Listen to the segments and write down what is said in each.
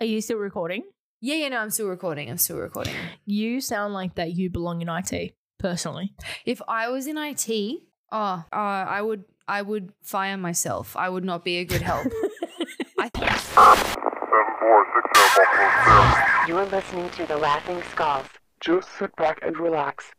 Are you still recording? Yeah, yeah, no, I'm still recording. I'm still recording. You sound like that you belong in IT, personally. If I was in IT, oh, uh, I would, I would fire myself. I would not be a good help. I, Seven four six zero Buffalo You are listening to The Laughing Skulls. Just sit back and relax.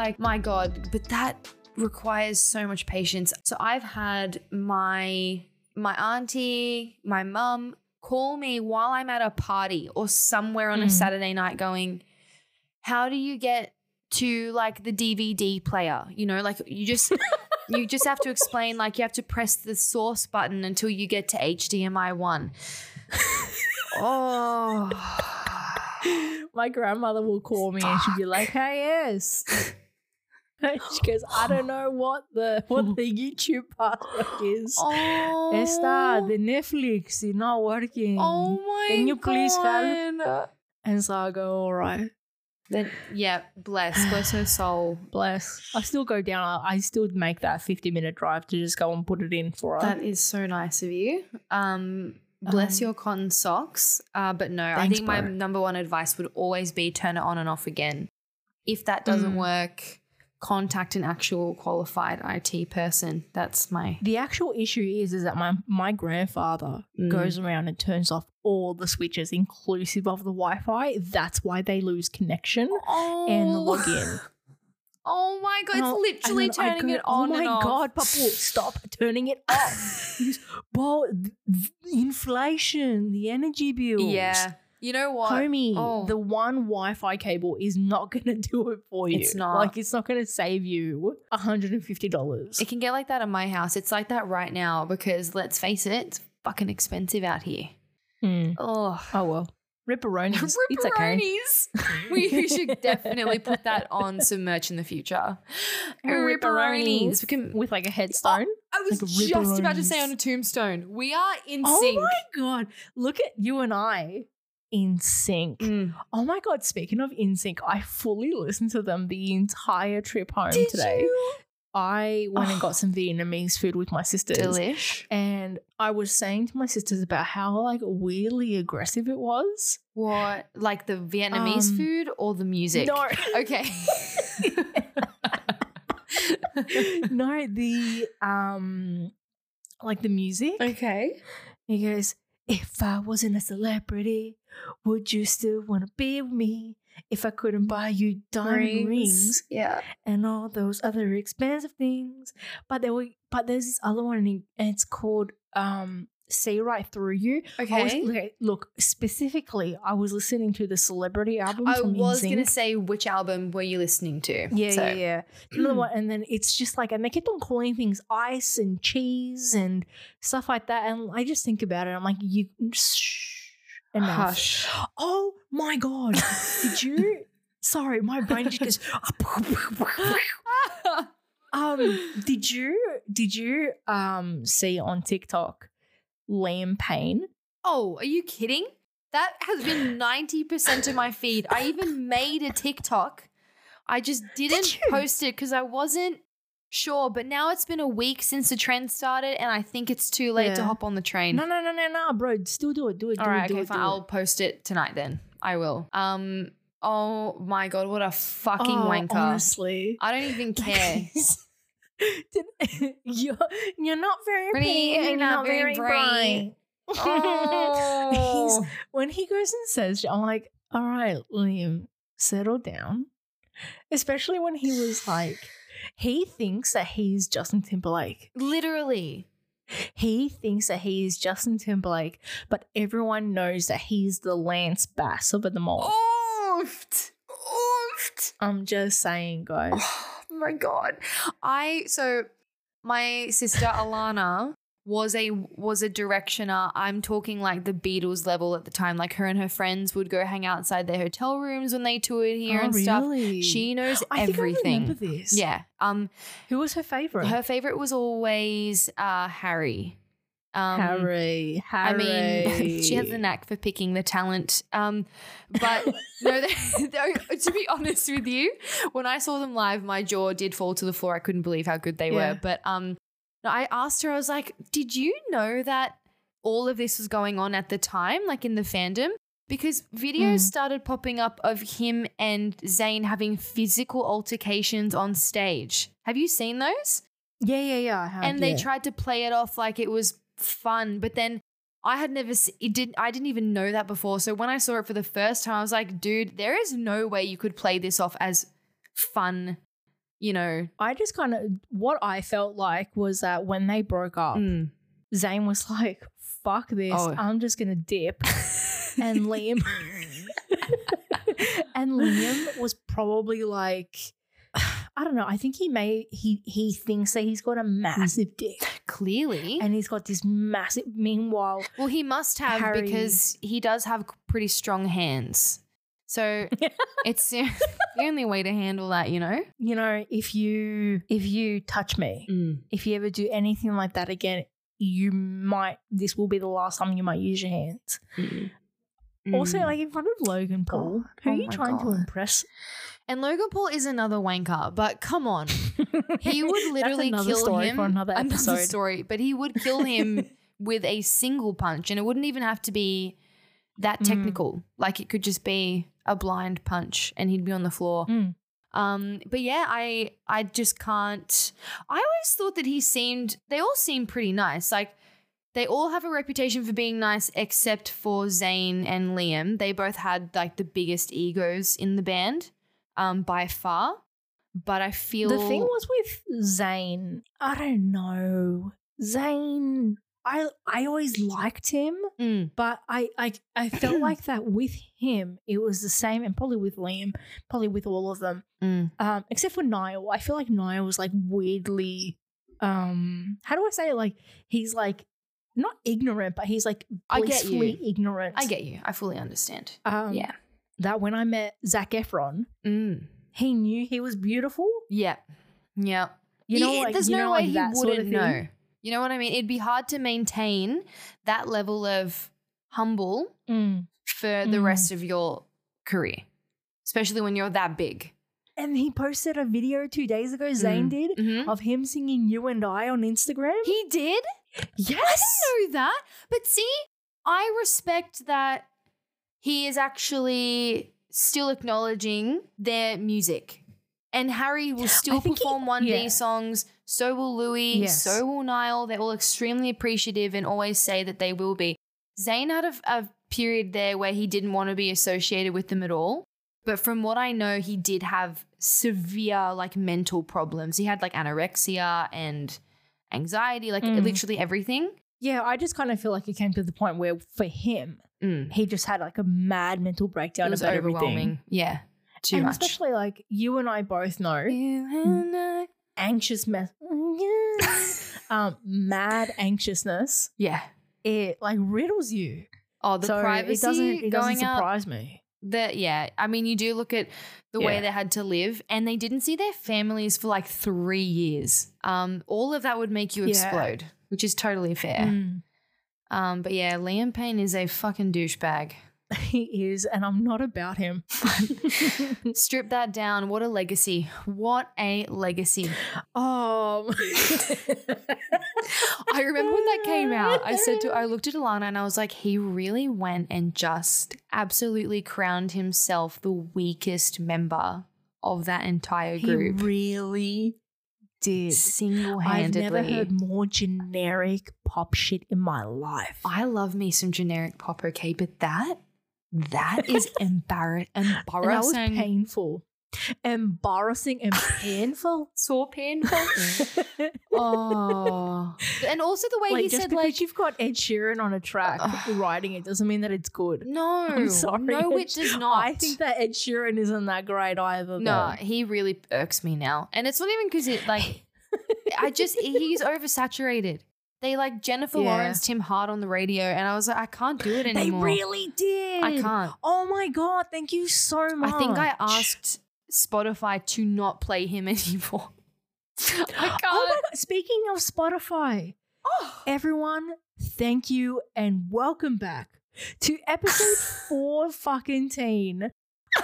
Like, my God, but that requires so much patience. So I've had my my auntie, my mum call me while I'm at a party or somewhere on a Mm. Saturday night, going, "How do you get to like the DVD player? You know, like you just." You just have to explain, like you have to press the source button until you get to HDMI one. oh, My grandmother will call me and she'll be like, "Hey, yes." She goes, "I don't know what the what the YouTube password is." oh, Esther, the Netflix is not working. Oh my Can you please help? God. And so I go, "All right, Then yeah, bless, bless her soul. bless." I still go down. I still make that fifty minute drive to just go and put it in for her. That is so nice of you. Um, bless Um, your cotton socks. Uh, but no, thanks, I think my bro. number one advice would always be turn it on and off again. If that doesn't Mm. work, contact an actual qualified IT person. That's my The actual issue is, is that my my grandfather Mm. goes around and turns off all the switches, inclusive of the Wi-Fi. That's why they lose connection oh and the login. Oh my god, it's literally and turning go, it on Oh my god, Papu, stop turning it off. Well, inflation, the energy bills. Yeah. You know what? Homie, Oh. the one Wi-Fi cable is not gonna do it for you. It's not. Like it's not gonna save you $150. It can get like that in my house. It's like that right now because let's face it, it's fucking expensive out here. Hmm. Oh, Oh well. Ripperonis. It's okay. Ripperonis. we, should definitely put that on some merch in the the Ripperonis. We can, with like a headstone. I was like just about to say on a tombstone. We are in Oh sync. my god. Look at you and I NSYNC. Mm. Oh my god, speaking of in sync, I fully listened to them the entire trip home Did today. you? I went and Oh. got some Vietnamese food with my sisters. Delish. And I was saying to my sisters about how like weirdly aggressive it was. What? Like the Vietnamese Um, food or the music? No. Okay. no, the um like the music. okay. He goes, If I wasn't a celebrity, would you still want to be with me? If I couldn't buy you diamond rings, Yeah. and all those other expensive things. But there were but there's this other one and it's called um See Right Through You. I was- Okay. okay, look, specifically, I was listening to the celebrity album I was NSYNC. gonna say which album were you listening to? Yeah, So- yeah, yeah. Another one, and then it's just like, and they kept on calling things ice and cheese and stuff like that. And I just think about it. I'm like, you shh, enough. Hush. Oh my god! Did you? Sorry, my brain just goes. um, did you? Did you um see on TikTok Liam Payne? oh, are you kidding? That has been 90% of my feed. I even made a TikTok. I just didn't you? post it because I wasn't sure. But now it's been a week since the trend started, and I think it's too late to hop on the train. No, no, no, no, no, bro. Still do it. Do it. Do All it. right, do okay, it, fine. do I'll it. post it tonight then. I will. Um. Oh my god, what a fucking Oh, wanker! Honestly, I don't even care. Did- you're you're not very Pretty, pretty and you're not very bright. Oh. When he goes and says, I'm like, all right, Liam, settle down. Especially when he was like, he thinks that he's Justin Timberlake. Literally. He thinks that he is Justin Timberlake, but everyone knows that he's the Lance Bass of them all. Oofed. Oofed. I'm just saying, guys. Oh my god. I so my sister Alana was a was a directioner. I'm talking like the Beatles level at the time. Like her and her friends would go hang outside their hotel rooms when they toured here Oh, and stuff. really? She knows I think I everything. remember this. Yeah. Um Who was her favorite? her favorite was always uh Harry. Um Harry. Harry. I mean, she has a knack for picking the talent. Um, but no, they, they- to be honest with you, when I saw them live, my jaw did fall to the floor. I couldn't believe how good they Yeah. were. But um, no, I asked her, I was like, "Did you know that all of this was going on at the time, like in the fandom?" Because videos Mm. started popping up of him and Zayn having physical altercations on stage. Have you seen those? Yeah, yeah, yeah. I have, and they yeah. tried to play it off like it was fun but then i had never se- it didn't. i didn't even know that before so when i saw it for the first time i was like dude there is no way you could play this off as fun you know I just kind of what I felt like was that when they broke up, Mm. Zayn was like, "Fuck this! Oh. I'm just gonna dip." and Liam, and Liam was probably like, I don't know. I think he may he he thinks that he's got a massive dick, clearly and he's got this massive. Meanwhile, well he must have Harry- because he does have pretty strong hands so it's the only way to handle that you know you know, if you if you touch me, if you ever do anything like that again, you might. This will be the last time you might use your hands. Also, Mm. like in front of Logan Paul, who Oh are you trying to impress? and Logan Paul is another wanker, but come on. He would literally another kill him for another episode. story, but he would kill him with a single punch, and it wouldn't even have to be that Mm. technical. Like it could just be a blind punch, and he'd be on the floor. Mm. Um, but yeah, I I just can't. I always thought that he seemed. They all seem pretty nice. Like they all have a reputation for being nice, except for Zayn and Liam. They both had like the biggest egos in the band, um, by far. But I feel The thing was with Zayn, I don't know. Zayn, I I always liked him, Mm. but I I, I felt like that with him, it was the same, and probably with Liam, probably with all of them, Mm. um, except for Niall. I feel like Niall was like weirdly, um, how do I say it? Like he's like not ignorant, but he's like I get you. ignorant. I get you. I fully understand. um, yeah. that when I met Zac Efron, Mm. he knew he was beautiful. Yeah. Yeah. You know, Yeah, like, there's you no know, way like he wouldn't sort of know. You know what I mean? It'd be hard to maintain that level of humble Mm. for the Mm. rest of your career, especially when you're that big. And he posted a video two days ago, Zayn Mm. did, Mhm. of him singing You and I on Instagram. He did? yes. I didn't know that. But see, I respect that he is actually still acknowledging their music. And Harry will still think he- perform 1D yeah. songs. So will Louis. Yes. So will Niall. They're all extremely appreciative and always say that they will be. Zayn had a, a period there where he didn't want to be associated with them at all. But from what I know, he did have severe like mental problems. He had like anorexia and anxiety, like Mm. literally everything. Yeah, I just kind of feel like it came to the point where for him, Mm. he just had like a mad mental breakdown It was about overwhelming. everything. Yeah. Too and much. especially like you and I both know You and I- anxious mess um mad anxiousness Yeah. it like riddles you. Oh, the so privacy it doesn't it doesn't going out. surprise me. that yeah. I mean, you do look at the way they had to live, and they didn't see their families for like three years. Um, all of that would make you Yeah. explode, which is totally fair. Mm. Um, but yeah, Liam Payne is a fucking douchebag. He is, and I'm not about him. Strip that down. What a legacy. What a legacy. um I remember when that came out. I said to I looked at Alana and I was like, he really went and just absolutely crowned himself the weakest member of that entire he group. really did. single-handedly. I've never heard more generic pop shit in my life. I love me some generic pop, okay, but that that is embarrass and that was embarrassing. painful. Embarrassing and painful. So painful. oh, and also the way like he just said, because like, you've got Ed Sheeran on a track writing it doesn't mean that it's good. no, I'm sorry. no, Ed it does not. I think that Ed Sheeran isn't that great either. No, though. he really irks me now. And it's not even because it like I just he's oversaturated. They like Jennifer Yeah. Lawrence, Tim Hart on the radio, and I was like, I can't do it anymore. They really did. I can't. Oh my god! Thank you so much. I think I asked Spotify to not play him anymore. I can't. Oh my god! Speaking of Spotify, Oh. everyone, thank you and welcome back to episode four fucking teen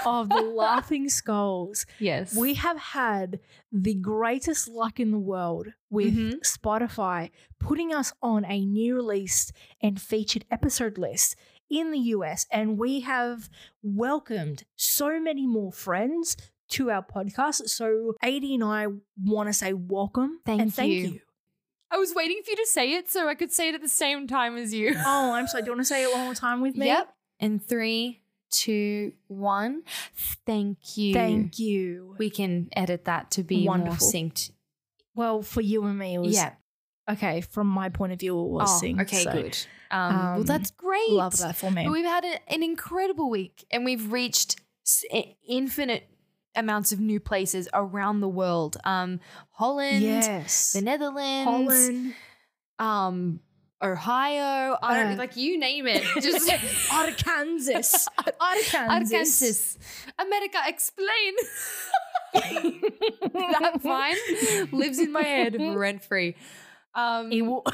of the Laughing Skulls. Yes. We have had the greatest luck in the world with Mhm. Spotify putting us on a new released and featured episode list in the US. And we have welcomed so many more friends to our podcast. So, 80 and I want to say welcome Thank and thank you. you. I was waiting for you to say it so I could say it at the same time as you. Oh, I'm sorry. Do you want to say it one more time with me? Yep. In three, two, one. Thank you. Thank you. We can edit that to be more Wonderful. synced. well, for you and me, it was Yeah. okay. From my point of view, it was Oh, synced, okay, so good. Um, well, um, that's great. Love that for me. But we've had a, an incredible week and we've reached infinite amounts of new places around the world. Um, Holland, yes. the Netherlands, Holland. um, Ohio, Uh, like you name it. Just Arkansas. Arkansas. Arkansas. America, explain. that vine lives in my head rent free. Um, will-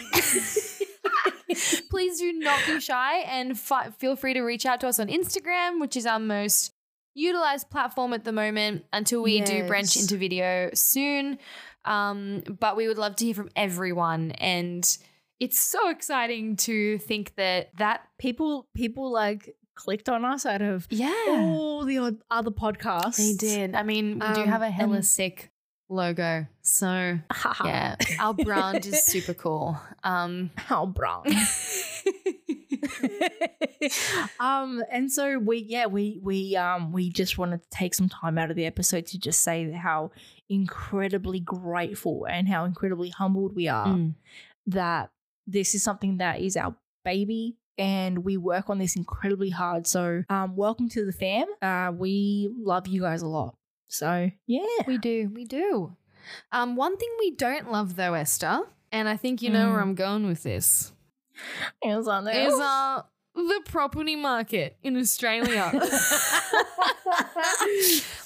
please do not be shy and fi- feel free to reach out to us on Instagram, which is our most utilized platform at the moment until we do branch into video soon. Um, but we would love to hear from everyone. And it's so exciting to think that that, people people like clicked on us out of yeah, all the other podcasts. they did. I mean, we do Um, have a hella and- sick logo. So yeah, our brand is super cool. Um, How brown. um and so we yeah we we um we just wanted to take some time out of the episode to just say how incredibly grateful and how incredibly humbled we are mm. that this is something that is our baby and we work on this incredibly hard so um welcome to the fam uh we love you guys a lot so yeah We do, we do. Um, one thing we don't love though, Esther, and I think you know where Mm. I'm going with this, is, on there. is uh the property market in Australia.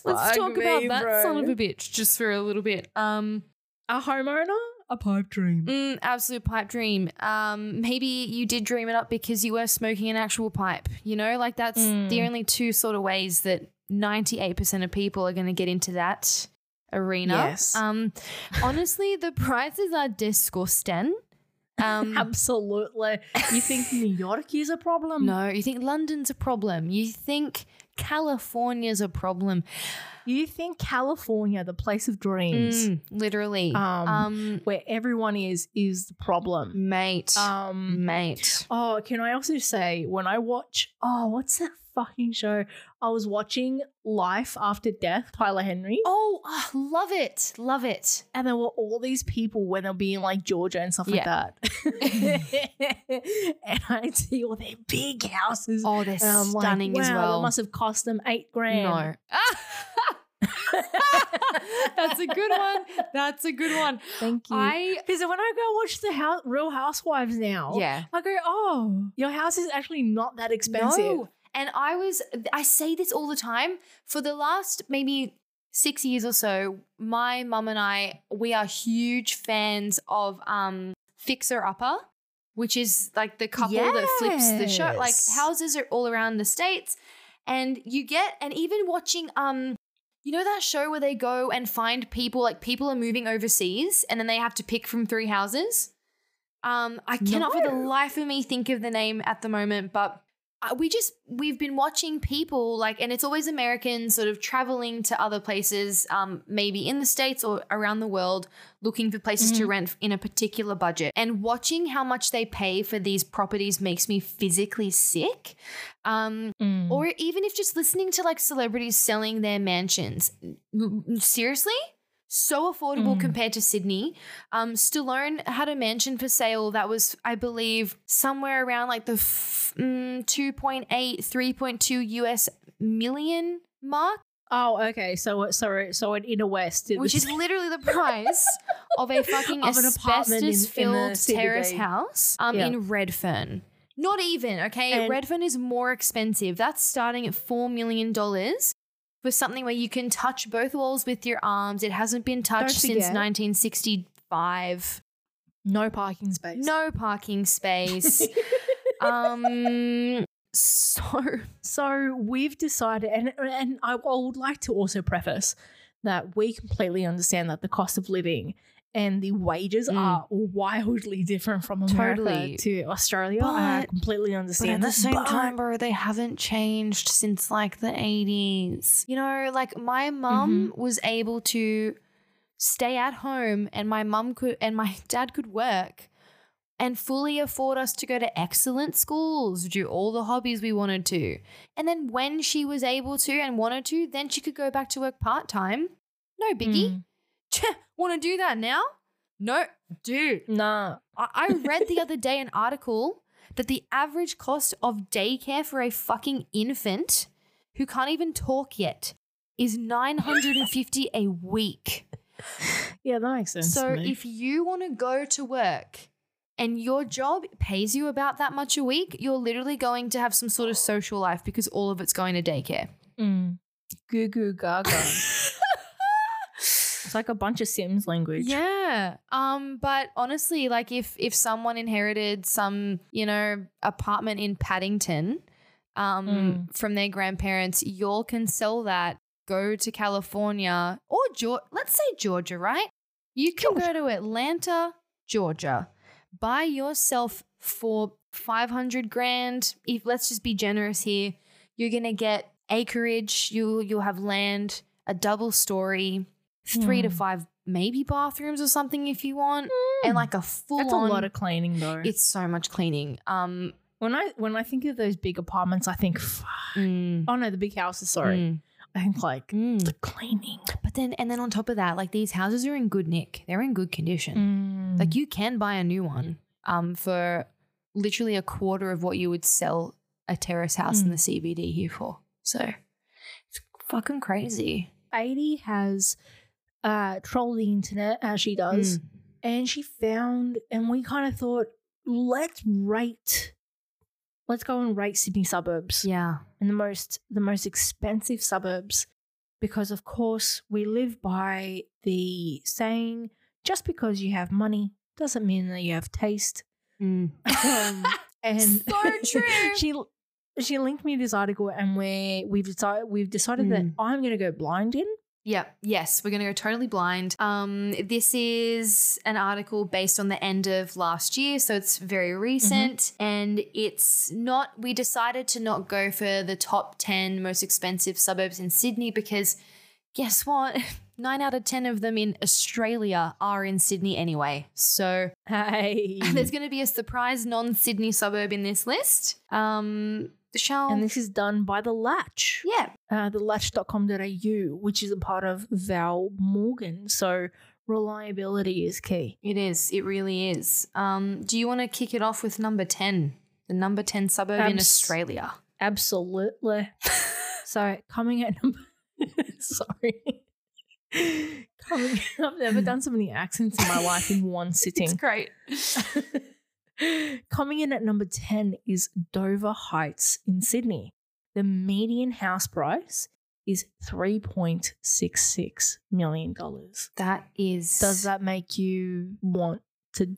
Let's talk me, about that bro. son of a bitch just for a little bit. Um, a homeowner a pipe dream mm, absolute pipe dream. Um, maybe you did dream it up because you were smoking an actual pipe. You know, like that's the Mm. only two sort of ways that 98% of people are going to get into that arena. Yes. Um, honestly, the prices are disgusting. Um, Absolutely. You think New York is a problem? no, you think London's a problem. You think California's a problem. You think California, the place of dreams, Mm, literally. Um, um, where everyone is, is the problem. mate. Um. mate. Oh, can I also say when I watch? Oh, what's that fucking show? I was watching Life After Death, Tyler Henry, Oh, ah, love it. Love it. and there were all these people when they're being like Georgia and stuff Yeah. like that. and I see all their big houses. Oh, they're I'm like, stunning as well. It must have cost them eight grand. No. That's a good one. That's a good one. Thank you. I Because when I go watch the house, Real Housewives now, yeah. I go, oh, your house is actually not that expensive. No. And I was I say this all the time. For the last maybe six years or so, my mum and I, we are huge fans of um Fixer Upper, which is like the couple that flips the show. Like houses are all around the States. And you get and even watching um you know that show where they go and find people like people are moving overseas and then they have to pick from three houses? Um, I cannot for the life of me think of the name at the moment, but we just we've been watching people like and it's always americans sort of traveling to other places um maybe in the states or around the world looking for places to Mhm. rent in a particular budget and watching how much they pay for these properties makes me physically sick um Mm. or even if just listening to like celebrities selling their mansions seriously so affordable Mm. compared to Sydney. Um, Stallone had a mansion for sale that was, I believe, somewhere around like the f- mm, 2.8, 3.2 US million mark. Oh, okay. So it- sorry. So an inner west, which is literally the price of a fucking Of an apartment in- in the asbestos-filled terrace house um, Yeah. in Redfern. Not even okay. And- Redfern is more expensive. That's starting at four million dollars for something where you can touch both walls with your arms. It hasn't been touched since 1965. no parking space. No parking space. um. So So we've decided, and and I would like to also preface that we completely understand that the cost of living and the wages Mm. are wildly different from America Totally. to Australia. I But- completely But understand at the same but- time, bro, they haven't changed since like the 80s. You know, like my mum was able to stay at home and my mum could and my dad could work and fully afford us to go to excellent schools, do all the hobbies we wanted to. And then when she was able to and wanted to, then she could go back to work part-time. No biggie. Mm. Want to do that now? No, dude. Nah. I, I read the other day an article that the average cost of daycare for a fucking infant who can't even talk yet is 950 a week. Yeah, that makes sense. So if you want to go to work and your job pays you about that much a week, you're literally going to have some sort of social life because all of it's going to daycare. mm. goo goo gaga, like a bunch of Sims language. Yeah. Um, but honestly, like if if someone inherited some, you know, apartment in Paddington um Mm. from their grandparents, y'all can sell that, go to California or Georgia, let's say Georgia, right? You can go to Atlanta, Georgia, buy yourself for 500 grand. If let's just be generous here, you're going to get acreage, you you'll have land, a double story, 3 to Hmm. 5 maybe bathrooms or something if you want, and like a full That's a lot of cleaning though. it's so much cleaning. Um when I when I think of those big apartments, I think, "Fuck." mm, oh no, the big houses. Sorry, mm, I think like mm. the cleaning. But then and then on top of that, like these houses are in good nick. They're in good condition. Mm. Like you can buy a new one um for literally a quarter of what you would sell a terrace house in Mm. the CBD here for. So it's fucking crazy. 80 has uh trolled the internet as she does Mm. and she found and we kind of thought let's rate let's go and rate Sydney suburbs Yeah. and the most the most expensive suburbs because of course we live by the saying just because you have money doesn't mean that you have taste Mm. um, and So true. she she linked me this article and where we've decided we've decided that Mm. I'm going to go blind in Yeah, yes, we're going to go totally blind. Um, this is an article based on the end of last year, so it's very recent, and it's not. We decided to not go for the top ten most expensive suburbs in Sydney because, guess what? Nine out of ten of them in Australia are in Sydney anyway. So Hey. there's going to be a surprise non-Sydney suburb in this list. Um, shall and this is done by the Latch. yeah, Uh, the latch.com.au, which is a part of Val Morgan. So reliability is key. It is. It really is. Um, do you want to kick it off with number 10? The number 10 suburb in Australia. Absolutely. so coming at number sorry. coming I've never done so many accents in my life in one sitting. great. Coming in at number 10 is Dover Heights in Sydney. The median house price is $3.66 million. That is. Does that make you want to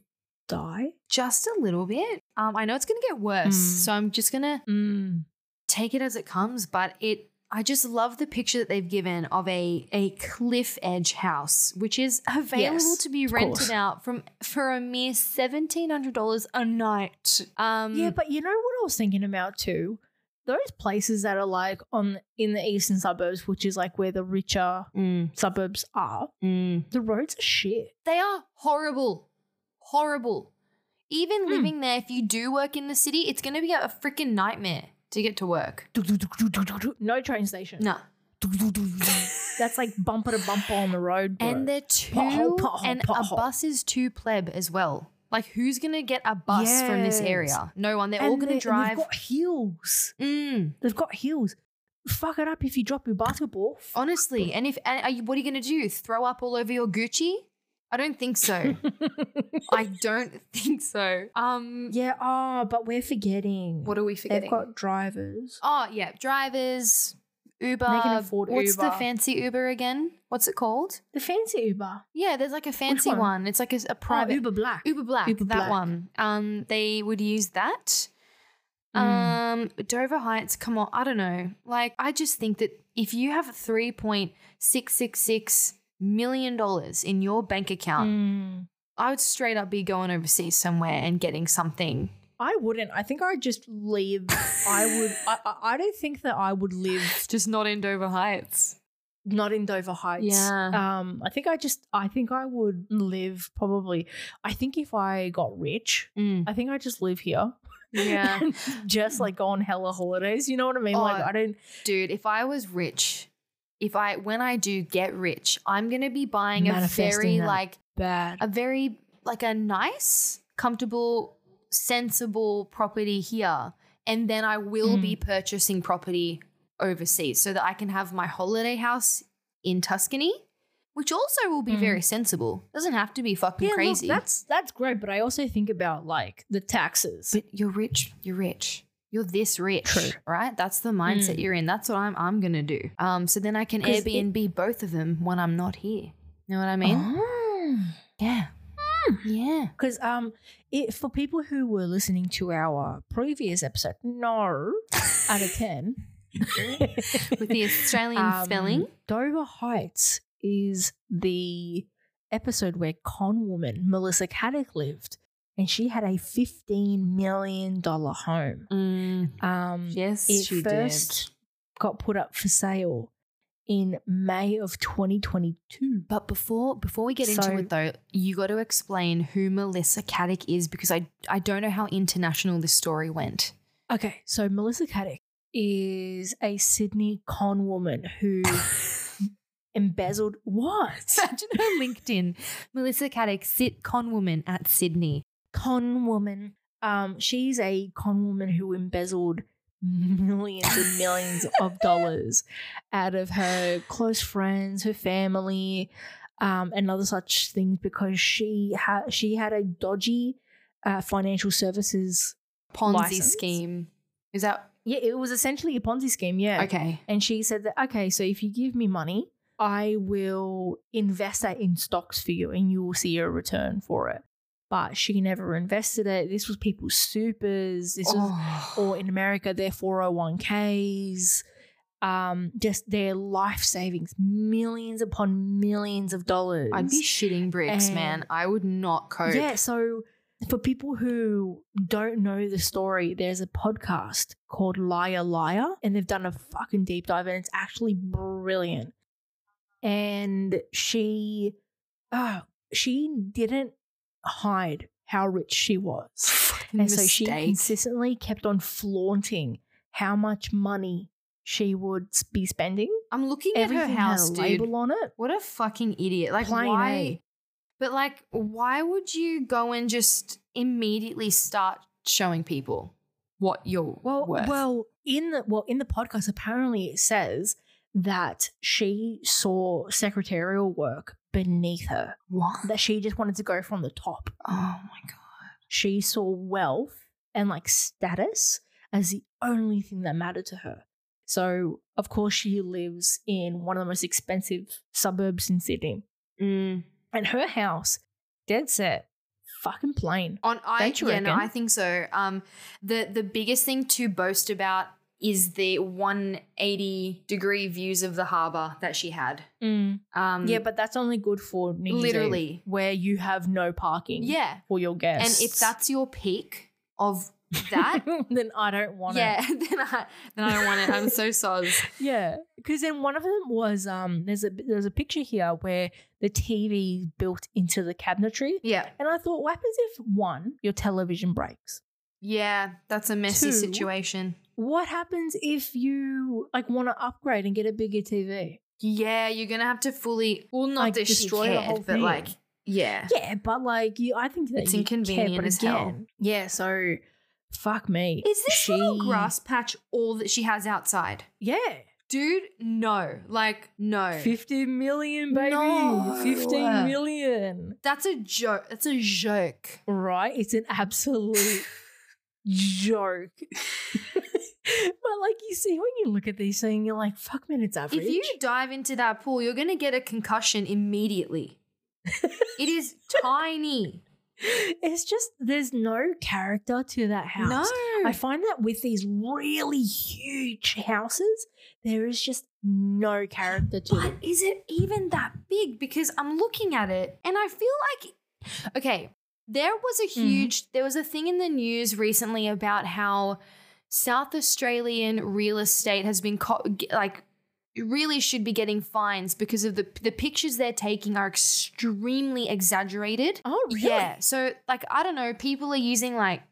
die? Just a little bit. Um, I know it's going to get worse, Mm. so I'm just going to Mm. take it as it comes, but it. I just love the picture that they've given of a, a cliff edge house, which is available Yes, to be rented out from for a mere seventeen hundred dollars a night. Um, Yeah, but you know what I was thinking about too? Those places that are like on in the eastern suburbs, which is like where the richer Mm, suburbs are, mm. the roads are shit. They are horrible. Horrible. Even Hmm. living there, if you do work in the city, it's going to be a freaking nightmare to get to work. No train station. No. That's like bumper to bumper on the road. Bro. And they're too, Pothole, pothole, and pothole. a bus is too pleb as well. Like, who's going to get a bus from this Yes. area? No one. They're And all going they- to and drive. They've got heels. Mm. They've got heels. fuck it up if you drop your basketball. Honestly, and if and are you, what are you gonna do? Throw up all over your Gucci? I don't think so. I don't think so. Um Yeah, oh, but we're forgetting. What are we forgetting? They've got drivers. Oh, yeah, drivers, Uber. They can afford What's Uber. the fancy Uber again? What's it called? The fancy Uber. Yeah, there's like a fancy one? one? It's like a, a oh, private oh, Uber Black. Uber Black, Uber that Black. one. Um they would use that. Mm. Um Dover Heights, come on, I don't know. Like I just think that if you have 3.666 million dollars in your bank account, Mm. I would straight up be going overseas somewhere and getting something. I wouldn't. I think I'd just live. I would. I, I- don't think that I would live Just not in Dover Heights. not in Dover Heights. Yeah. Um. I think I just. I think I would live probably. I think if I got rich, I think I just live here. Yeah. just like go on hella holidays. You know what I mean? like Oh, I don't. Dude, if I was rich, if I when I do get rich, I'm gonna be buying a very like Bad. a very like a nice, comfortable, sensible property here, and then I will be purchasing property overseas so that I can have my holiday house in Tuscany, which also will be Mm. very sensible. Doesn't have to be fucking Yeah, look, crazy. that's that's great, but I also think about like the taxes. but you're rich. You're rich. You're this rich, True. right? That's the mindset Mm. you're in. That's what I'm. I'm gonna do. Um, so then I can 'Cause it- Airbnb both of them when I'm not here. You know what I mean? Oh. Yeah. Yeah. Because um, it, for people who were listening to our previous episode, no, out of ten, With the Australian um, spelling. Dover Heights is the episode where con woman Melissa Caddick lived, and she had a fifteen million dollar home. Mm, Um, yes, it she first did. got put up for sale in May of 2022. But before before we get into it though, you got to explain who Melissa Caddick is because I I don't know how international this story went. Okay, so Melissa Caddick is a Sydney con woman who embezzled what? Imagine her LinkedIn. Melissa Caddick, sit con woman at Sydney. Con woman. Um, she's a con woman who embezzled millions and millions of dollars out of her close friends, her family, um, and other such things because she had she had a dodgy uh, financial services. Ponzi License? scheme. Is that Yeah, it was essentially a Ponzi scheme. Yeah. okay? And she said that, okay, so if you give me money, I will invest that in stocks for you and you will see a return for it. But she never invested it. This was people's supers. This was, Oh. or in America, their 401ks, um, just their life savings, millions upon millions of dollars. I'd be shitting bricks, And- man. I would not cope. Yeah, so for people who don't know the story, there's a podcast called Liar Liar, and they've done a fucking deep dive, and it's actually brilliant. And she, uh, she didn't hide how rich she was, and so she consistently kept on flaunting how much money she would be spending. I'm looking at her house, had a dude. label on it. What a fucking idiot! Like Plain why? A. But like, why would you go and just immediately start showing people what you're Well, worth? well, in the well in the podcast, apparently it says that she saw secretarial work beneath her. what? That she just wanted to go from the top. Oh my god! She saw wealth and like status as the only thing that mattered to her. So of course she lives in one of the most expensive suburbs in Sydney, Mm. and her house, dead set, fucking plain. On I yeah no? I think so. Um, the the biggest thing to boast about is the 180 degree views of the harbour that she had. Um, yeah, but that's only good for New Year's Eve, Literally. where you have no parking. yeah, for your guests. and if that's your peak of that, then I don't want yeah, it. Yeah, then I then I don't want it. I'm so soz. Yeah, because then one of them was um. There's a there's a picture here where the TV is built into the cabinetry, Yeah, and I thought, what happens if one your television breaks? yeah, that's a messy Two. situation. What happens if you like want to upgrade and get a bigger TV? Yeah, you're gonna have to fully well, not Like, destroy the cared, whole but like, yeah, Yeah, but like you, I think that It's care, inconvenient but as hell. Yeah, so fuck me. Is this she, little grass patch all that she has outside? Yeah, Dude, no. Like, no. 50 million, baby. No. 15 million. That's a joke. That's a joke. Right? It's an absolute joke. but like you see when you look at these things, you're like, fuck man, it's average. If you dive into that pool, you're going to get a concussion immediately. it is tiny. it's just there's no character to that house. No. I find that with these really huge houses, there is just no character to But it. is it even that big? Because I'm looking at it and I feel like, okay, there was a mm-hmm. huge, there was a thing in the news recently about how South Australian real estate has been co- like really should be getting fines because of the the pictures they're taking are extremely exaggerated. Oh, really? Yeah. So like I don't know, people are using like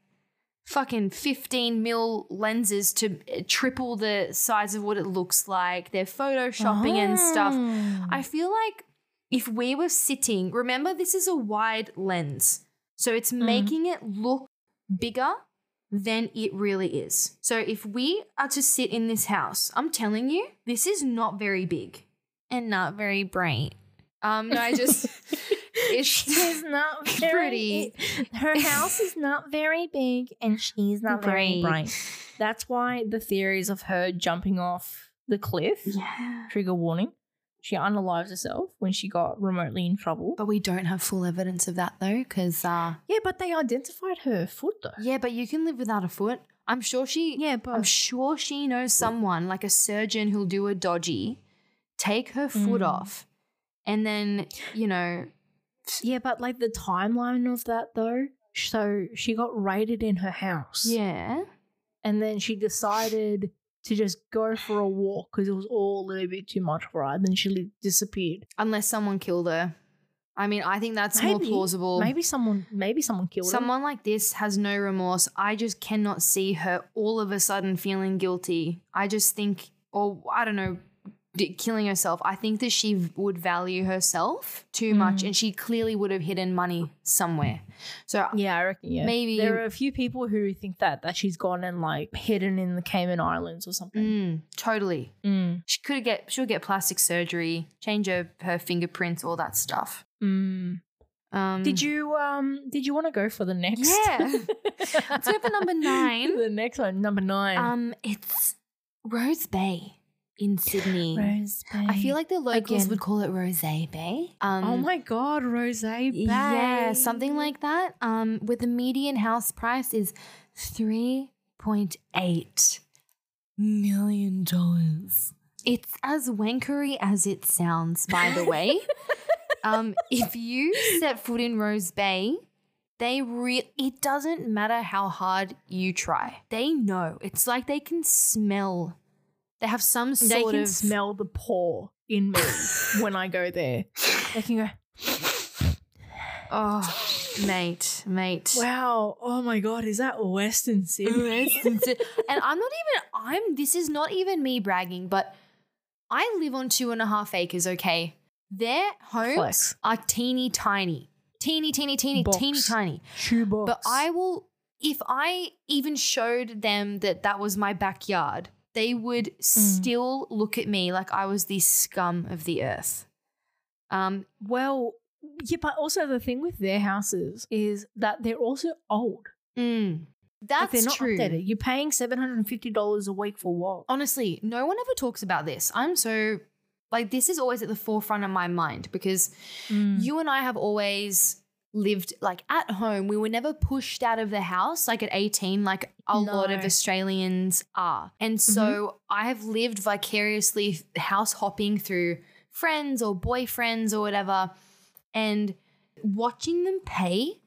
fucking 15 mil lenses to uh, triple the size of what it looks like. They're photoshopping and stuff. Oh. I feel like if we were sitting, remember this is a wide lens. So it's making it look bigger than it really is. So if we are to sit in this house, I'm telling you, this is not very big and not very bright. Um no, I just it's She's not very pretty. Her house is not very big and she's not very Bright. bright. That's why the theories of her jumping off the cliff, Yeah. trigger warning, she unalives herself when she got remotely in trouble. But we don't have full evidence of that though, because uh yeah, but they identified her foot though. yeah, but you can live without a foot. I'm sure she Yeah, but I'm sure she knows someone, like a surgeon who'll do a dodgy, take her foot Mm. off, and then, you know, yeah, but like the timeline of that though. So she got raided in her house. yeah. and then she decided to just go for a walk because it was all a little bit too much for her. Then she disappeared. Unless someone killed her. I mean, I think that's more plausible. Maybe someone, maybe someone killed her. Someone like this has no remorse. I just cannot see her all of a sudden feeling guilty. I just think, or I don't know, killing herself. I think that she would value herself too much Mm. and she clearly would have hidden money somewhere. So, Yeah, I reckon. Yeah, Maybe- there are a few people who think that that she's gone and like hidden in the Cayman Islands or something. mm, totally. Mm. She could get, she'll get plastic surgery, change her, her fingerprints, all that stuff. Mm. Um, Did you um? Did you want to go for the next? Yeah. Let's go for number nine. the next one, number nine. Um, it's Rose Bay in Sydney. Rose Bay. I feel like the locals Again. would call it Rose Bay. Um, oh my god, Rose Bay. Yeah, something like that. Um, with the median house price is three point eight million dollars. It's as wankery as it sounds, by the way. um, if you set foot in Rose Bay, they re- it doesn't matter how hard you try. They know. It's like they can smell. They have some sort They can of smell the pour in me when I go there. They can go, Oh, mate, mate. wow, oh my god, is that Western Sydney? and I'm not even, I'm, this is not even me bragging, but I live on two and a half acres, okay? Their homes Flex. are teeny tiny. Teeny, teeny, teeny, Box. teeny tiny. Shoebox. But I will, if I even showed them that that was my backyard, they would Mm. still look at me like I was the scum of the earth. Um, well, yeah, but also the thing with their houses is that they're also old. mm, Like, that's they're not true. updated. You're paying seven hundred and fifty dollars a week for what? honestly, no one ever talks about this. I'm so like this is always at the forefront of my mind because Mm. you and I have always lived like at home. We were never pushed out of the house like at 18 like a lot of Australians are. And so I have lived vicariously house hopping through friends or boyfriends or whatever and watching them pay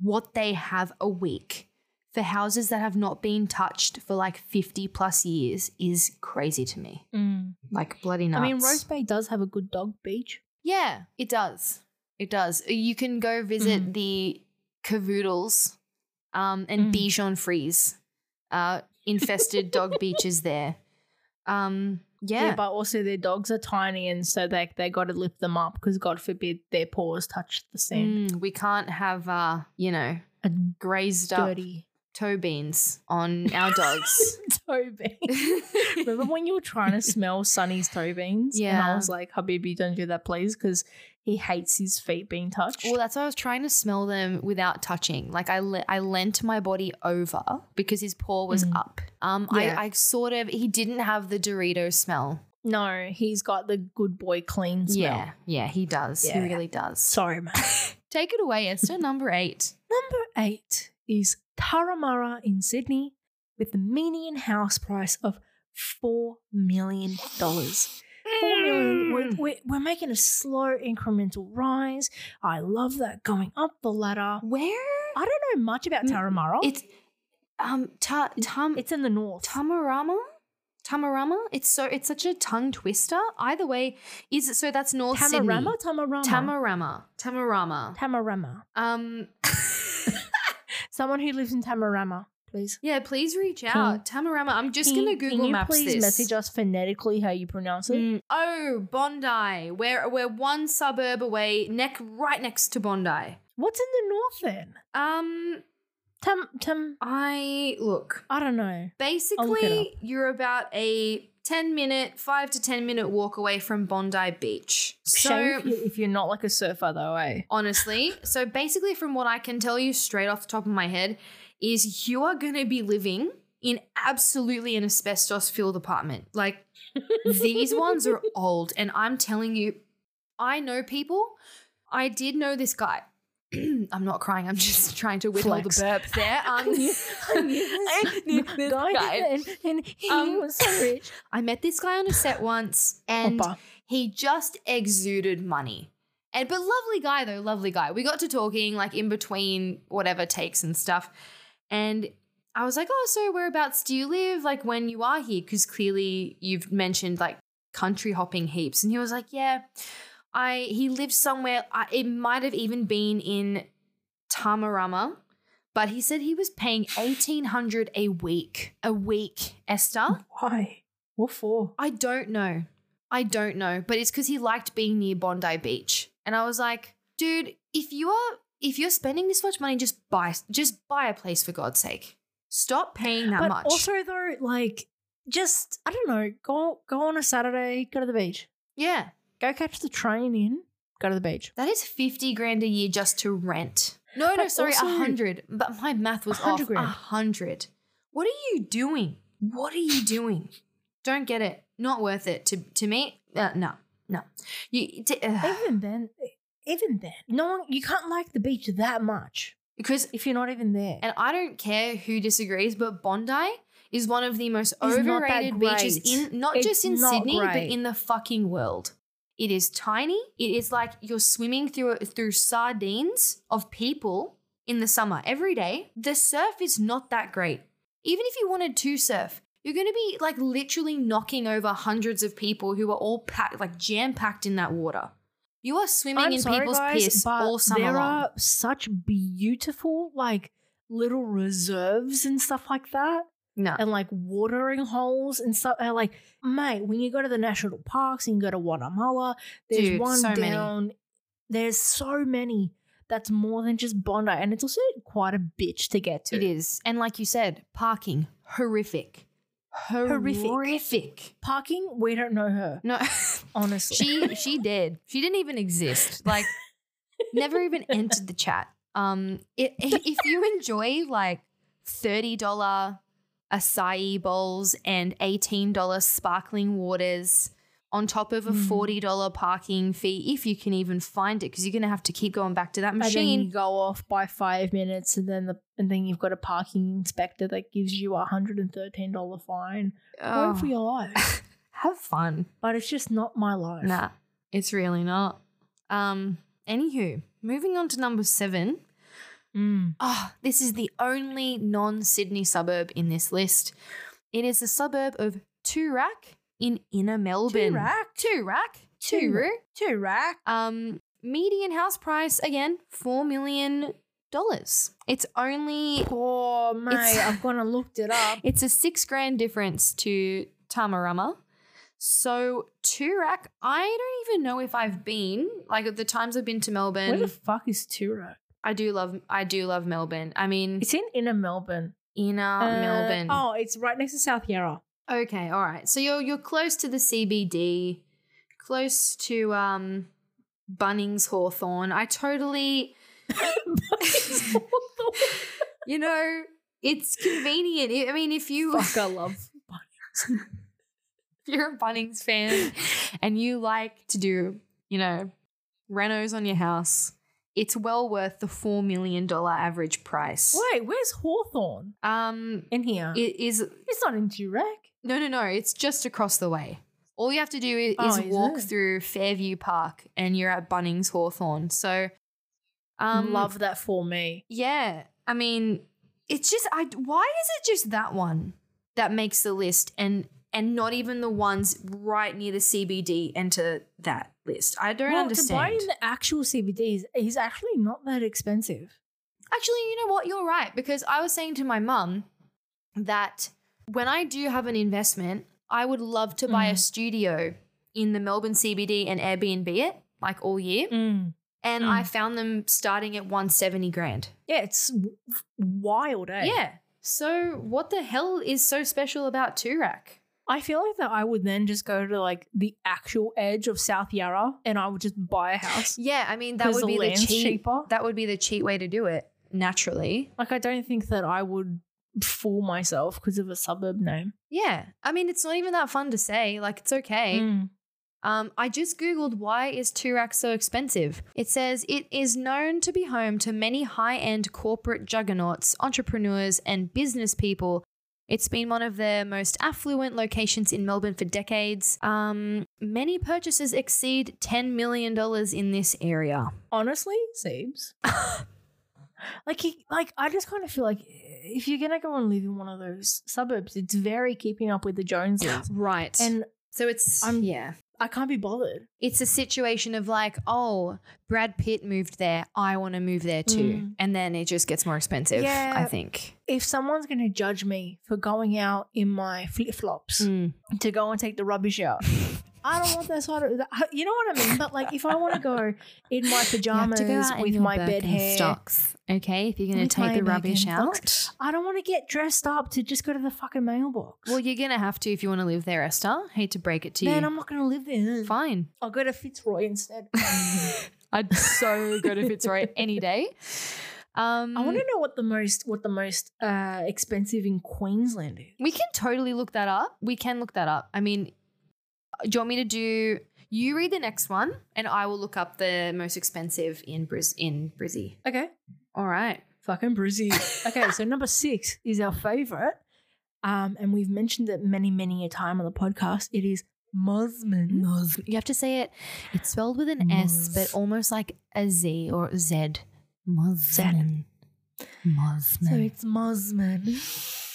what they have a week for houses that have not been touched for like 50 plus years is crazy to me. Mm. Like bloody nuts. I mean, Rose Bay does have a good dog beach. Yeah, it does. It does. You can go visit Mhm. the Cavoodles um, and Mm. Bichon Frise, uh, infested dog beaches there. Um, yeah. but also their dogs are tiny, and so they they got to lift them up because God forbid their paws touch the sand. Mm, we can't have, uh, you know, A grazed up toe beans on our dogs. toe beans. Remember when you were trying to smell Sonny's toe beans? And I was like, Habibi, don't do that, please, because he hates his feet being touched. well, that's why I was trying to smell them without touching. Like I, le- I leant my body over because his paw was Mm. up. Um, Yeah. I, I sort of he didn't have the Dorito smell. no, he's got the good boy clean smell. Yeah, yeah, he does. Yeah. He really does. Sorry, man. Take it away, Esther. Number eight. Number eight is Tamarama in Sydney with the median house price of $4 million. Four million. We're, we're, we're making a slow incremental rise. I love that going up the ladder. Where? I don't know much about Mm, Taramara. It's um ta, tam, it's in the north. Tamarama. Tamarama. It's so it's such a tongue twister. Either way, is it so? That's North Tamarama, Sydney. Tamarama, Tamarama. Tamarama. Tamarama. Um. Someone who lives in Tamarama, please. yeah, please reach out. Tamarama. I'm just gonna you- Google can you Maps please this. message us phonetically how you pronounce it? Mm, oh, Bondi. We're we're one suburb away, neck right next to Bondi. What's in the north then? Um, Tam Tam. I look. I don't know. Basically, you're about a 10 minute, 5 to 10 minute walk away from Bondi Beach. So, if you're not like a surfer though, eh? honestly, so basically, from what I can tell you straight off the top of my head, is you are going to be living in absolutely an asbestos filled apartment. Like, these ones are old. And I'm telling you, I know people. I did know this guy. I'm not crying. I'm just trying to withhold Flex. the burp there. Um, I knew this guy, guy. and, and he Um, was so rich. I met this guy on a set once, and Oppa. he just exuded money. And but lovely guy though, lovely guy. We got to talking like in between whatever takes and stuff, and I was like, "Oh, so whereabouts do you live? Like when you are here? Because clearly you've mentioned like country hopping heaps." And he was like, "Yeah, I he lives somewhere. I, it might have even been in Tamarama." But he said he was paying eighteen hundred a week. A week, Esther. Why? What for? I don't know. I don't know, but it's because he liked being near Bondi Beach, and I was like, dude, if you are if you're spending this much money, just buy just buy a place for God's sake. Stop paying that but much. also though, like, just I don't know. Go go on a Saturday. Go to the beach. yeah, Go catch the train in. Go to the beach. that is fifty grand a year just to rent. No, no, sorry, a hundred. But my math was 100 off. A hundred. What are you doing? What are you doing? Don't get it. Not worth it to to me. Uh, no, no. You t- ugh. Even then, even then, no one you can't like the beach that much because if you're not even there. And I don't care who disagrees, but Bondi is one of the most It's overrated beaches in not It's just in not Sydney, but in the fucking world. It is tiny. It is like you're swimming through through sardines of people in the summer every day. The surf is not that great. Even if you wanted to surf, you're going to be like literally knocking over hundreds of people who are all packed, like jam packed in that water. You are swimming I'm in sorry, people's guys, piss all summer there long. are such beautiful like little reserves and stuff like that. no, and like watering holes and stuff. And like, mate, when you go to the national parks and you go to Wattamolla, there's Dude, one so many. down. There's so many. That's more than just Bondi, and it's also quite a bitch to get to. It is. And like you said, parking, horrific. Horrific. Horrific. Parking, we don't know her. No, Honestly, she she did. She didn't even exist. Like, never even entered the chat. Um, i- i- if you enjoy like thirty dollar acai bowls and eighteen dollar sparkling waters on top of a Mm. forty dollar parking fee, if you can even find it, because you're gonna have to keep going back to that and machine. you go off by five minutes, and then the and then you've got a parking inspector that gives you a hundred and thirteen dollar fine. Go Oh, for your life, have fun. but it's just not my life. Nah, it's really not. Um, anywho, moving on to number seven. Mm. Oh, this is the only non-Sydney suburb in this list. It is the suburb of Toorak in inner Melbourne. Toorak? Toorak. Tooru. Two rack. Um, median house price again four million dollars. It's only Oh mate, I've gone and looked it up. it's a six grand difference to Tamarama. So Toorak, I don't even know if I've been like at the times I've been to Melbourne. Where the fuck is Toorak? I do love I do love Melbourne. I mean, It's in inner Melbourne. Inner Uh, Melbourne. Oh, it's right next to South Yarra. Okay, all right. So you're you're close to the CBD, close to um Bunnings Hawthorn. I totally you know, it's convenient. I mean, if you Fuck, I love. Bunnings. if you're a Bunnings fan and you like to do, you know, renos on your house, it's well worth the four million dollar average price. Wait, where's Hawthorn Um, in here? it is it's not in Toorak. No, no, no. It's just across the way. All you have to do is, Oh, is walk it? through Fairview Park, and you're at Bunnings Hawthorn. So, um, love that for me. Yeah, I mean, it's just I. Why is it just that one that makes the list, and and not even the ones right near the CBD enter that list? I don't well, understand. to buy in the actual CBDs is actually not that expensive. Actually, you know what? You're right because I was saying to my mum that when I do have an investment, I would love to buy a Mm. studio in the Melbourne CBD and Airbnb it like all year. And Mm. I found them starting at 170 grand. Yeah, it's wild, eh? Yeah. So what the hell is so special about Toorak? I feel like that I would then just go to like the actual edge of South Yarra and I would just buy a house. Yeah, I mean that would the be the cheap, cheaper. That would be the cheap way to do it naturally. Like I don't think that I would fool myself because of a suburb name. Yeah. I mean it's not even that fun to say. Like it's okay. Mm. Um, I just Googled why is Toorak so expensive. It says it is known to be home to many high-end corporate juggernauts, entrepreneurs, and business people. It's been one of the most affluent locations in Melbourne for decades. Um, many purchases exceed $10 million in this area. Honestly, Sebes. like he, like I just kind of feel like if you're gonna go and live in one of those suburbs, it's very keeping up with the Joneses. Right. And so it's I'm- yeah. I can't be bothered. It's a situation of like, oh, Brad Pitt moved there. I want to move there too. Mm. And then it just gets more expensive, Yeah. I think. If someone's gonna judge me for going out in my flip flops Mm. to go and take the rubbish out, I don't want that side of. You know what I mean? But like, if I want to go in my pajamas with my bed hair, stocks, okay? If you're going to take the rubbish out. I don't want to get dressed up to just go to the fucking mailbox. Well, you're going to have to if you want to live there, Esther. Hate to break it to man, you. Man, I'm not going to live there. Fine. I'll go to Fitzroy instead. I'd so go to Fitzroy any day. Um, I want to know what the most what the most uh, expensive in Queensland is. We can totally look that up. We can look that up. I mean, do you want me to do? You read the next one, and I will look up the most expensive in Briz in Brizzy. Okay, All right. fucking Brizzy. okay, so number six is our favorite, um, and we've mentioned it many many a time on the podcast. It is Mosman. You have to say it. It's spelled with an S, but almost like a Z or a Z. Mosman. Mosman. So it's Mosman